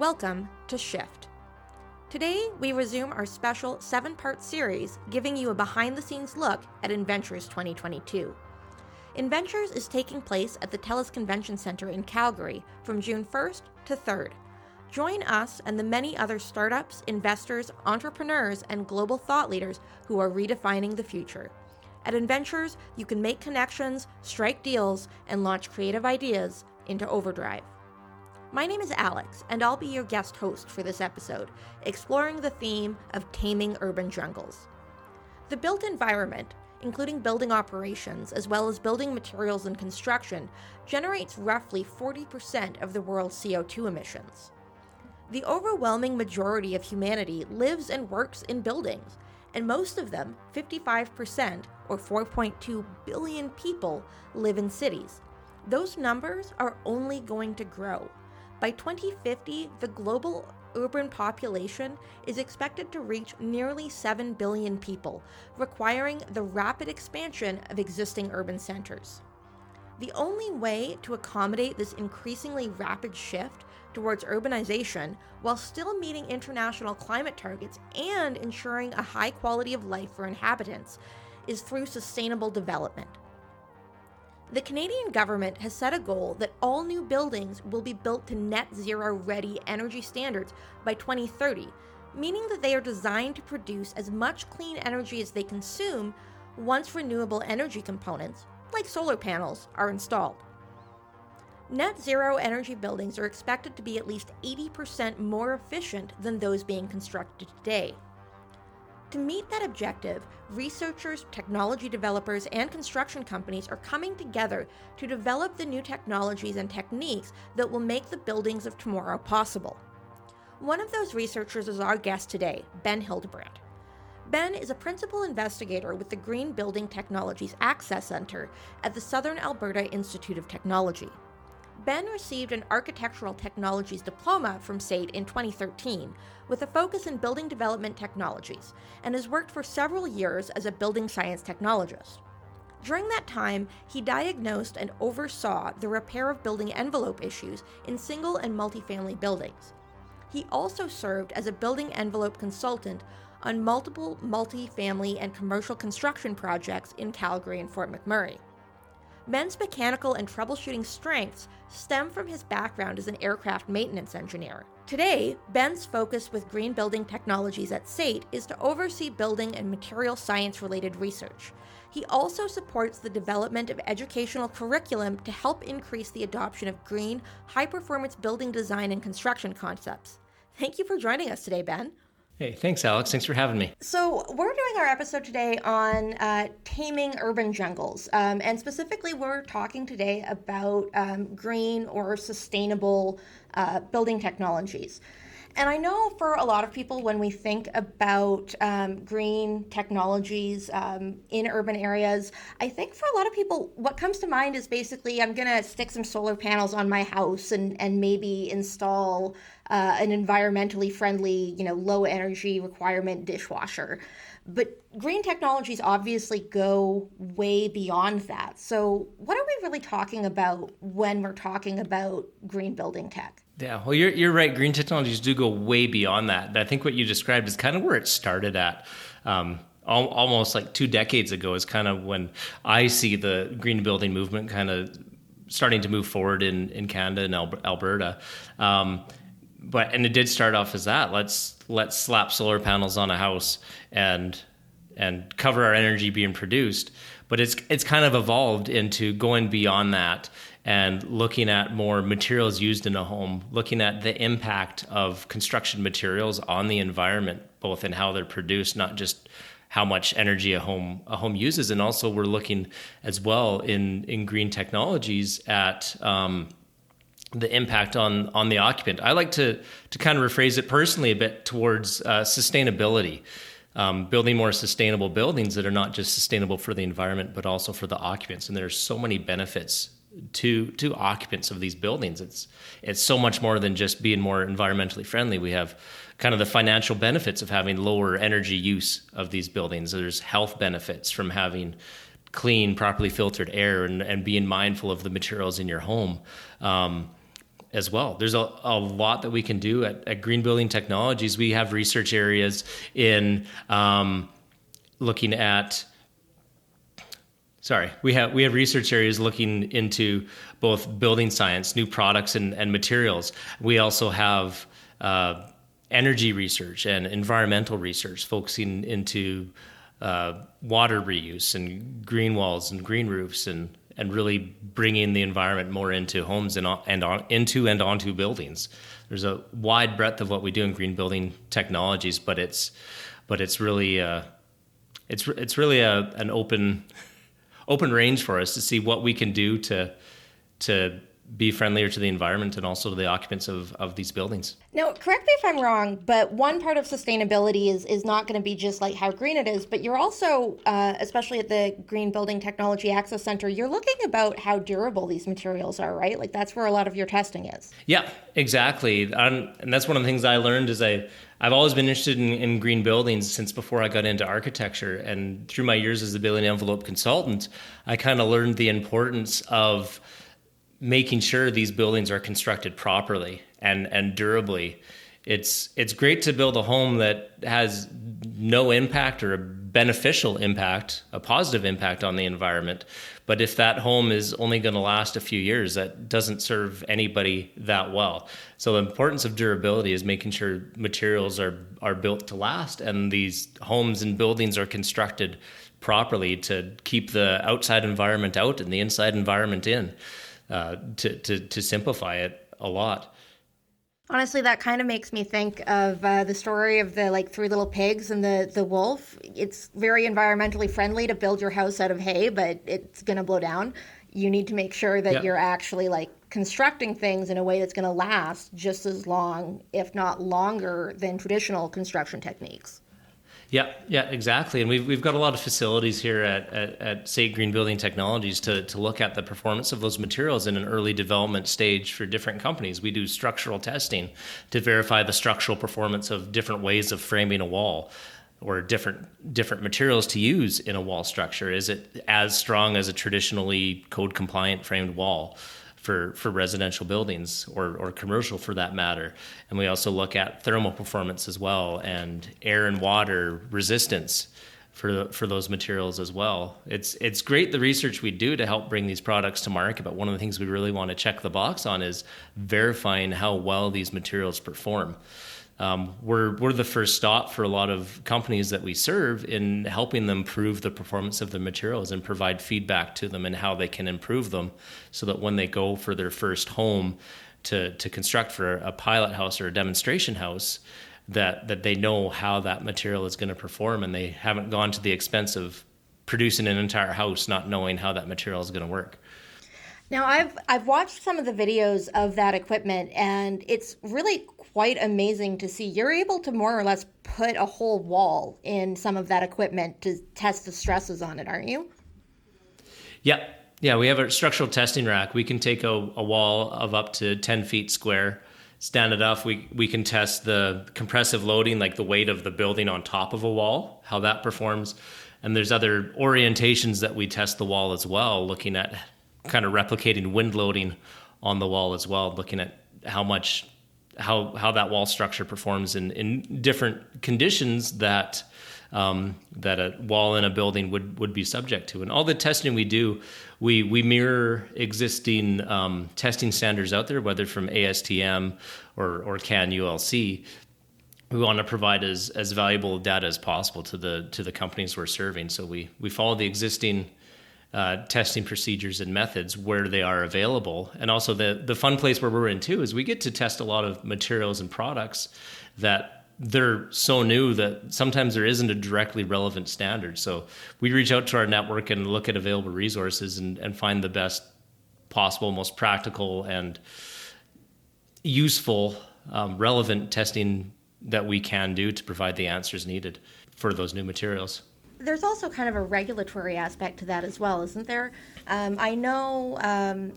Welcome to Shift. Today, we resume our special seven part series giving you a behind the scenes look at Inventures 2022. Inventures is taking place at the TELUS Convention Center in Calgary from June 1st to 3rd. Join us and the many other startups, investors, entrepreneurs, and global thought leaders who are redefining the future. At Inventures, you can make connections, strike deals, and launch creative ideas into overdrive. My name is Alex, and I'll be your guest host for this episode, exploring the theme of taming urban jungles. The built environment, including building operations as well as building materials and construction, generates roughly 40% of the world's CO2 emissions. The overwhelming majority of humanity lives and works in buildings, and most of them, 55% or 4.2 billion people, live in cities. Those numbers are only going to grow. By 2050, the global urban population is expected to reach nearly 7 billion people, requiring the rapid expansion of existing urban centers. The only way to accommodate this increasingly rapid shift towards urbanization while still meeting international climate targets and ensuring a high quality of life for inhabitants is through sustainable development. The Canadian government has set a goal that all new buildings will be built to net zero ready energy standards by 2030, meaning that they are designed to produce as much clean energy as they consume once renewable energy components, like solar panels, are installed. Net zero energy buildings are expected to be at least 80% more efficient than those being constructed today. To meet that objective, researchers, technology developers, and construction companies are coming together to develop the new technologies and techniques that will make the buildings of tomorrow possible. One of those researchers is our guest today, Ben Hildebrandt. Ben is a principal investigator with the Green Building Technologies Access Center at the Southern Alberta Institute of Technology. Ben received an Architectural Technologies diploma from SAIT in 2013 with a focus in building development technologies and has worked for several years as a building science technologist. During that time, he diagnosed and oversaw the repair of building envelope issues in single and multifamily buildings. He also served as a building envelope consultant on multiple multifamily and commercial construction projects in Calgary and Fort McMurray. Ben's mechanical and troubleshooting strengths stem from his background as an aircraft maintenance engineer. Today, Ben's focus with Green Building Technologies at SAIT is to oversee building and material science related research. He also supports the development of educational curriculum to help increase the adoption of green, high performance building design and construction concepts. Thank you for joining us today, Ben. Hey, thanks, Alex. Thanks for having me. So, we're doing our episode today on uh, taming urban jungles. Um, and specifically, we're talking today about um, green or sustainable uh, building technologies. And I know for a lot of people, when we think about um, green technologies um, in urban areas, I think for a lot of people, what comes to mind is basically I'm going to stick some solar panels on my house and, and maybe install uh, an environmentally friendly, you know, low energy requirement dishwasher. But green technologies obviously go way beyond that. So, what are we really talking about when we're talking about green building tech? Yeah, well, you're, you're right. Green technologies do go way beyond that. I think what you described is kind of where it started at. Um, almost like two decades ago is kind of when I see the green building movement kind of starting to move forward in, in Canada and Alberta. Um, but and it did start off as that. Let's let's slap solar panels on a house and and cover our energy being produced. But it's it's kind of evolved into going beyond that and looking at more materials used in a home, looking at the impact of construction materials on the environment, both in how they're produced, not just how much energy a home a home uses, and also we're looking as well in in green technologies at um, the impact on on the occupant. I like to to kind of rephrase it personally a bit towards uh, sustainability. Um, building more sustainable buildings that are not just sustainable for the environment but also for the occupants and there's so many benefits to to occupants of these buildings. It's it's so much more than just being more environmentally friendly. We have kind of the financial benefits of having lower energy use of these buildings. There's health benefits from having clean, properly filtered air and, and being mindful of the materials in your home. Um, as well. There's a, a lot that we can do at, at Green Building Technologies. We have research areas in um, looking at sorry we have we have research areas looking into both building science new products and, and materials we also have uh, energy research and environmental research focusing into uh, water reuse and green walls and green roofs and and really bringing the environment more into homes and on, and on, into and onto buildings. There's a wide breadth of what we do in green building technologies, but it's but it's really uh, it's it's really a, an open open range for us to see what we can do to to be friendlier to the environment and also to the occupants of, of these buildings. Now, correct me if I'm wrong, but one part of sustainability is, is not going to be just like how green it is, but you're also, uh, especially at the Green Building Technology Access Center, you're looking about how durable these materials are, right? Like that's where a lot of your testing is. Yeah, exactly. and that's one of the things I learned is I, I've always been interested in, in green buildings since before I got into architecture. And through my years as a building envelope consultant, I kind of learned the importance of making sure these buildings are constructed properly and and durably. It's it's great to build a home that has no impact or a beneficial impact, a positive impact on the environment. But if that home is only going to last a few years, that doesn't serve anybody that well. So the importance of durability is making sure materials are are built to last and these homes and buildings are constructed properly to keep the outside environment out and the inside environment in. Uh, to, to, to simplify it a lot. Honestly, that kind of makes me think of uh, the story of the like three little pigs and the the wolf. It's very environmentally friendly to build your house out of hay, but it's going to blow down. You need to make sure that you're actually like constructing things in a way that's going to last just as long, if not longer, than traditional construction techniques. Yeah, yeah, exactly. And we've, we've got a lot of facilities here at, at, at SAIT Green Building Technologies to, to look at the performance of those materials in an early development stage for different companies. We do structural testing to verify the structural performance of different ways of framing a wall or different different materials to use in a wall structure. Is it as strong as a traditionally code compliant framed wall? For, for residential buildings or, or commercial for that matter. And we also look at thermal performance as well and air and water resistance for, for those materials as well. It's, it's great the research we do to help bring these products to market, but one of the things we really want to check the box on is verifying how well these materials perform um, we're we're the first stop for a lot of companies that we serve in helping them prove the performance of the materials and provide feedback to them and how they can improve them, so that when they go for their first home to to construct for a pilot house or a demonstration house, that that they know how that material is going to perform and they haven't gone to the expense of producing an entire house not knowing how that material is going to work. Now I've I've watched some of the videos of that equipment and it's really quite amazing to see. You're able to more or less put a whole wall in some of that equipment to test the stresses on it, aren't you? Yeah. Yeah, we have a structural testing rack. We can take a, a wall of up to 10 feet square, stand it up. We, we can test the compressive loading, like the weight of the building on top of a wall, how that performs. And there's other orientations that we test the wall as well, looking at kind of replicating wind loading on the wall as well, looking at how much how how that wall structure performs in in different conditions that um, that a wall in a building would would be subject to. And all the testing we do, we we mirror existing um, testing standards out there, whether from ASTM or or CAN ULC. We want to provide as, as valuable data as possible to the to the companies we're serving. So we we follow the existing uh, testing procedures and methods where they are available. And also the the fun place where we're in too is we get to test a lot of materials and products that they're so new that sometimes there isn't a directly relevant standard. So we reach out to our network and look at available resources and, and find the best possible, most practical and useful, um, relevant testing that we can do to provide the answers needed for those new materials there's also kind of a regulatory aspect to that as well, isn't there? Um, I know um,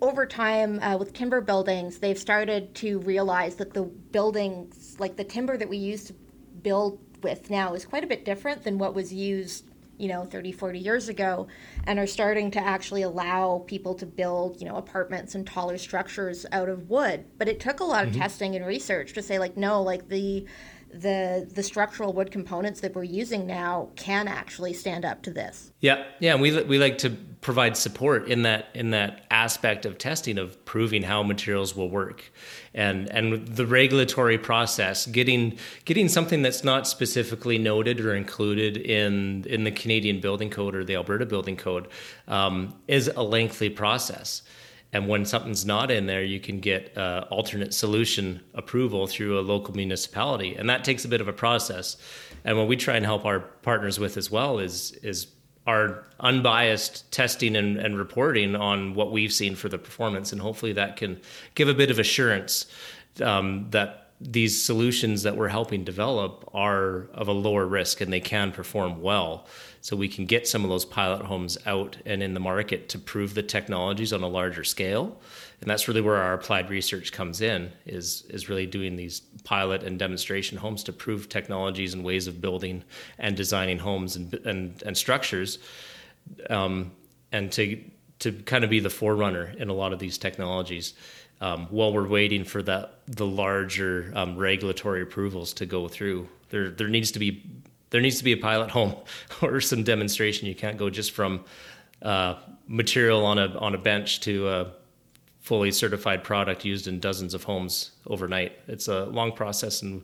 over time uh, with timber buildings, they've started to realize that the buildings, like the timber that we use to build with now, is quite a bit different than what was used you know 30 40 years ago and are starting to actually allow people to build you know apartments and taller structures out of wood but it took a lot of mm-hmm. testing and research to say like no like the the the structural wood components that we're using now can actually stand up to this. Yeah, yeah, and we we like to provide support in that in that aspect of testing of proving how materials will work, and and the regulatory process, getting getting something that's not specifically noted or included in in the Canadian Building Code or the Alberta Building Code, um, is a lengthy process. And when something's not in there, you can get uh, alternate solution approval through a local municipality, and that takes a bit of a process. And what we try and help our partners with as well is is our unbiased testing and, and reporting on what we've seen for the performance, and hopefully that can give a bit of assurance um, that these solutions that we're helping develop are of a lower risk and they can perform well. So we can get some of those pilot homes out and in the market to prove the technologies on a larger scale. And that's really where our applied research comes in is is really doing these pilot and demonstration homes to prove technologies and ways of building and designing homes and and, and structures um, and to to kind of be the forerunner in a lot of these technologies um, while we're waiting for that the larger um, regulatory approvals to go through. There there needs to be there needs to be a pilot home or some demonstration. You can't go just from uh, material on a on a bench to a fully certified product used in dozens of homes overnight. It's a long process, and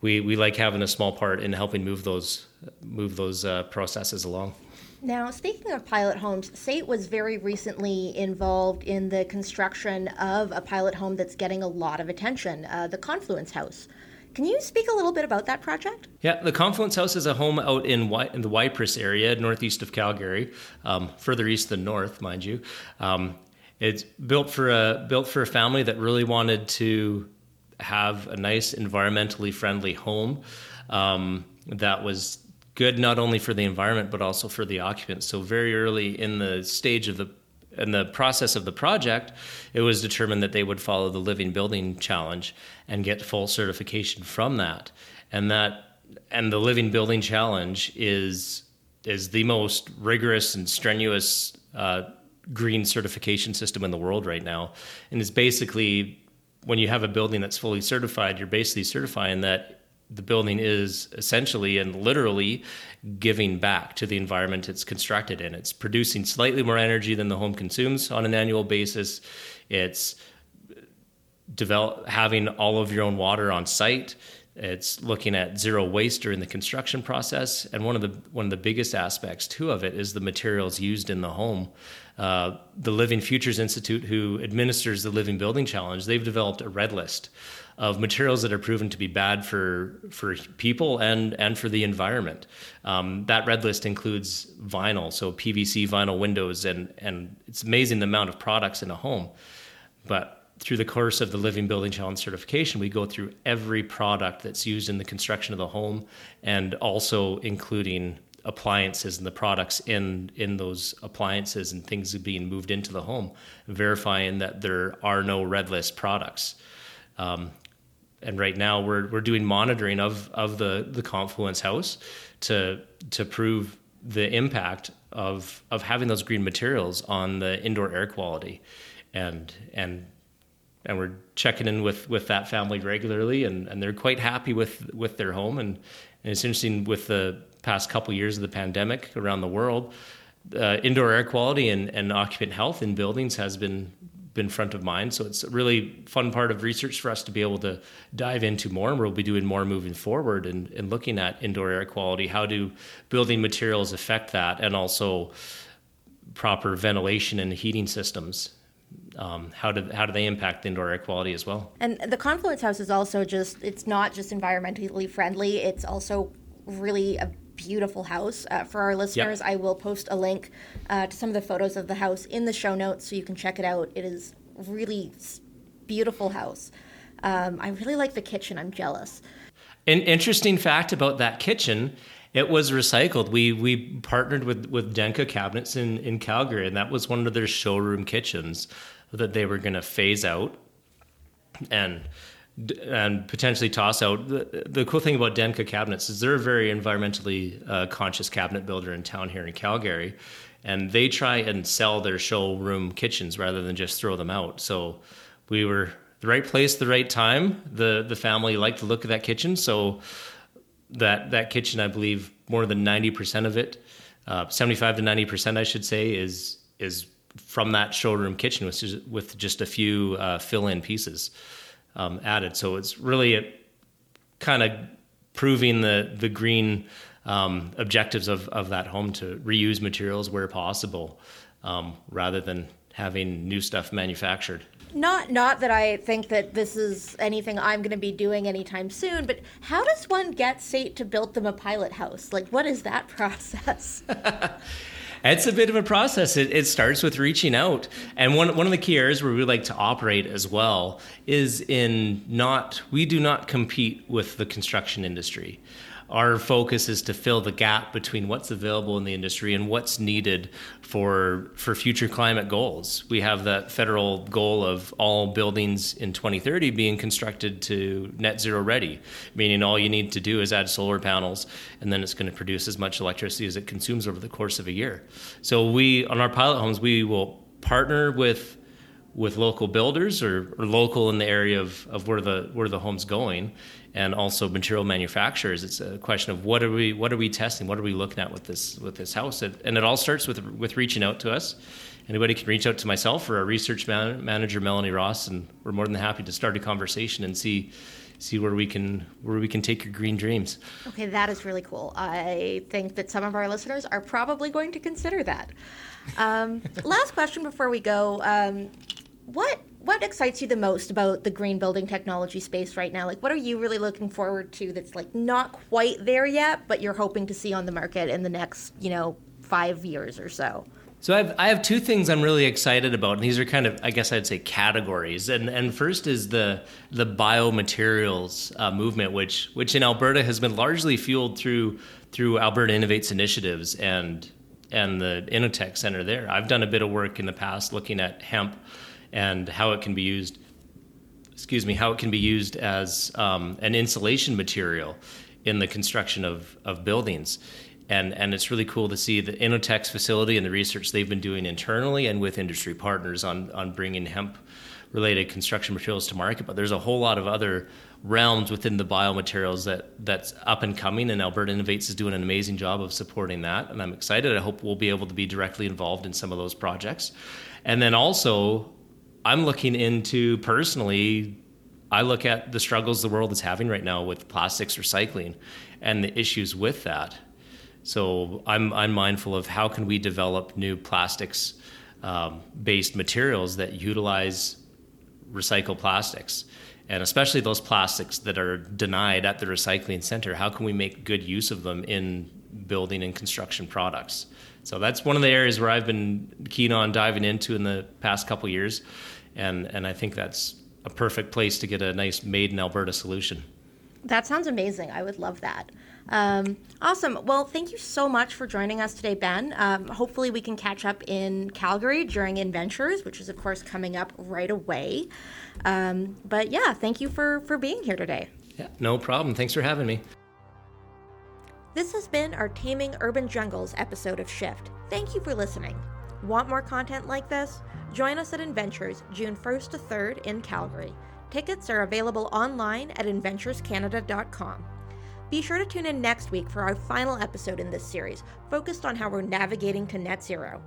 we we like having a small part in helping move those move those uh, processes along. Now, speaking of pilot homes, SAIT was very recently involved in the construction of a pilot home that's getting a lot of attention, uh, the Confluence House. Can you speak a little bit about that project? Yeah, the Confluence House is a home out in, in the Ypres area, northeast of Calgary, um, further east than north, mind you. Um, it's built for a built for a family that really wanted to have a nice, environmentally friendly home um, that was good not only for the environment but also for the occupants. So very early in the stage of the in the process of the project, it was determined that they would follow the Living Building Challenge and get full certification from that. And that and the Living Building Challenge is is the most rigorous and strenuous uh, green certification system in the world right now, and it's basically when you have a building that's fully certified, you're basically certifying that the building is essentially and literally giving back to the environment it's constructed in. It's producing slightly more energy than the home consumes on an annual basis. It's develop having all of your own water on site. It's looking at zero waste during the construction process, and one of the one of the biggest aspects too of it is the materials used in the home. Uh, the Living Futures Institute, who administers the Living Building Challenge, they've developed a red list of materials that are proven to be bad for for people and and for the environment. Um, that red list includes vinyl, so PVC vinyl windows, and and it's amazing the amount of products in a home. But through the course of the Living Building Challenge certification, we go through every product that's used in the construction of the home, and also including appliances and the products in in those appliances and things being moved into the home, verifying that there are no red list products. Um, and right now we're we're doing monitoring of of the the Confluence House to to prove the impact of of having those green materials on the indoor air quality, and and and we're checking in with with that family regularly, and and they're quite happy with with their home, and, and it's interesting with the past couple years of the pandemic around the world. Uh, indoor air quality and, and occupant health in buildings has been been front of mind. So it's a really fun part of research for us to be able to dive into more. And we'll be doing more moving forward and, and looking at indoor air quality. How do building materials affect that? And also proper ventilation and heating systems. Um, how do how do they impact indoor air quality as well? And the Confluence House is also just it's not just environmentally friendly. It's also really a beautiful house. Uh, for our listeners, yep. I will post a link uh, to some of the photos of the house in the show notes so you can check it out. It is really beautiful house. Um, I really like the kitchen. I'm jealous. An interesting fact about that kitchen it was recycled. We we partnered with with Denka Cabinets in in Calgary, and that was one of their showroom kitchens that they were going to phase out. And and potentially toss out. The, the, cool thing about Denka cabinets is they're a very environmentally uh, conscious cabinet builder in town here in Calgary, and they try and sell their showroom kitchens rather than just throw them out. So we were the right place, the right time. The the family liked the look of that kitchen, so that that kitchen, I believe, more than ninety percent of it, uh, seventy five to ninety percent, I should say, is is from that showroom kitchen with with just a few uh, fill in pieces um, added. So it's really kind of proving the the green um, objectives of, of that home to reuse materials where possible, um, rather than having new stuff manufactured. Not not that I think that this is anything I'm going to be doing anytime soon, but how does one get SAIT to build them a pilot house? Like, what is that process? it's a bit of a process. It, it, starts with reaching out. And one, one of the key areas where we like to operate as well is in not, we do not compete with the construction industry our focus is to fill the gap between what's available in the industry and what's needed for for future climate goals. We have that federal goal of all buildings in 2030 being constructed to net zero ready, meaning all you need to do is add solar panels and then it's going to produce as much electricity as it consumes over the course of a year. So we on our pilot homes we will partner with with local builders or, or local in the area of, of where the where the home's going and also material manufacturers. It's a question of what are we what are we testing? What are we looking at with this with this house? It, and it all starts with with reaching out to us. Anybody can reach out to myself or our research man, manager Melanie Ross, and we're more than happy to start a conversation and see see where we can where we can take your green dreams. Okay, that is really cool. I think that some of our listeners are probably going to consider that. Um, last question before we go. Um, what what excites you the most about the green building technology space right now? Like, what are you really looking forward to that's like not quite there yet, but you're hoping to see on the market in the next, you know, five years or so? So I have, I have two things I'm really excited about, and these are kind of, I guess I'd say, categories. And and first is the the biomaterials uh, movement, which which in Alberta has been largely fueled through through Alberta Innovates initiatives and and the Innotech Center there. I've done a bit of work in the past looking at hemp and how it can be used excuse me how it can be used as um, an insulation material in the construction of, of buildings. And and it's really cool to see the Innotech's facility and the research they've been doing internally and with industry partners on on bringing hemp related construction materials to market. But there's a whole lot of other realms within the biomaterials that that's up and coming and Alberta Innovates is doing an amazing job of supporting that and I'm excited. I hope we'll be able to be directly involved in some of those projects. And then also I'm looking into personally, I look at the struggles the world is having right now with plastics recycling and the issues with that. So I'm, I'm mindful of how can we develop new plastics um, based materials that utilize recycled plastics and especially those plastics that are denied at the recycling center how can we make good use of them in building and construction products so that's one of the areas where i've been keen on diving into in the past couple years and and I think that's a perfect place to get a nice made in Alberta solution. That sounds amazing. I would love that. Um, awesome. Well, thank you so much for joining us today, Ben. Um, hopefully, we can catch up in Calgary during Inventures, which is, of course, coming up right away. Um, but yeah, thank you for, for being here today. Yeah, no problem. Thanks for having me. This has been our Taming Urban Jungles episode of Shift. Thank you for listening. Want more content like this? Join us at Inventures June 1st to 3rd in Calgary. Tickets are available online at inventurescanada.com. Be sure to tune in next week for our final episode in this series, focused on how we're navigating to net zero.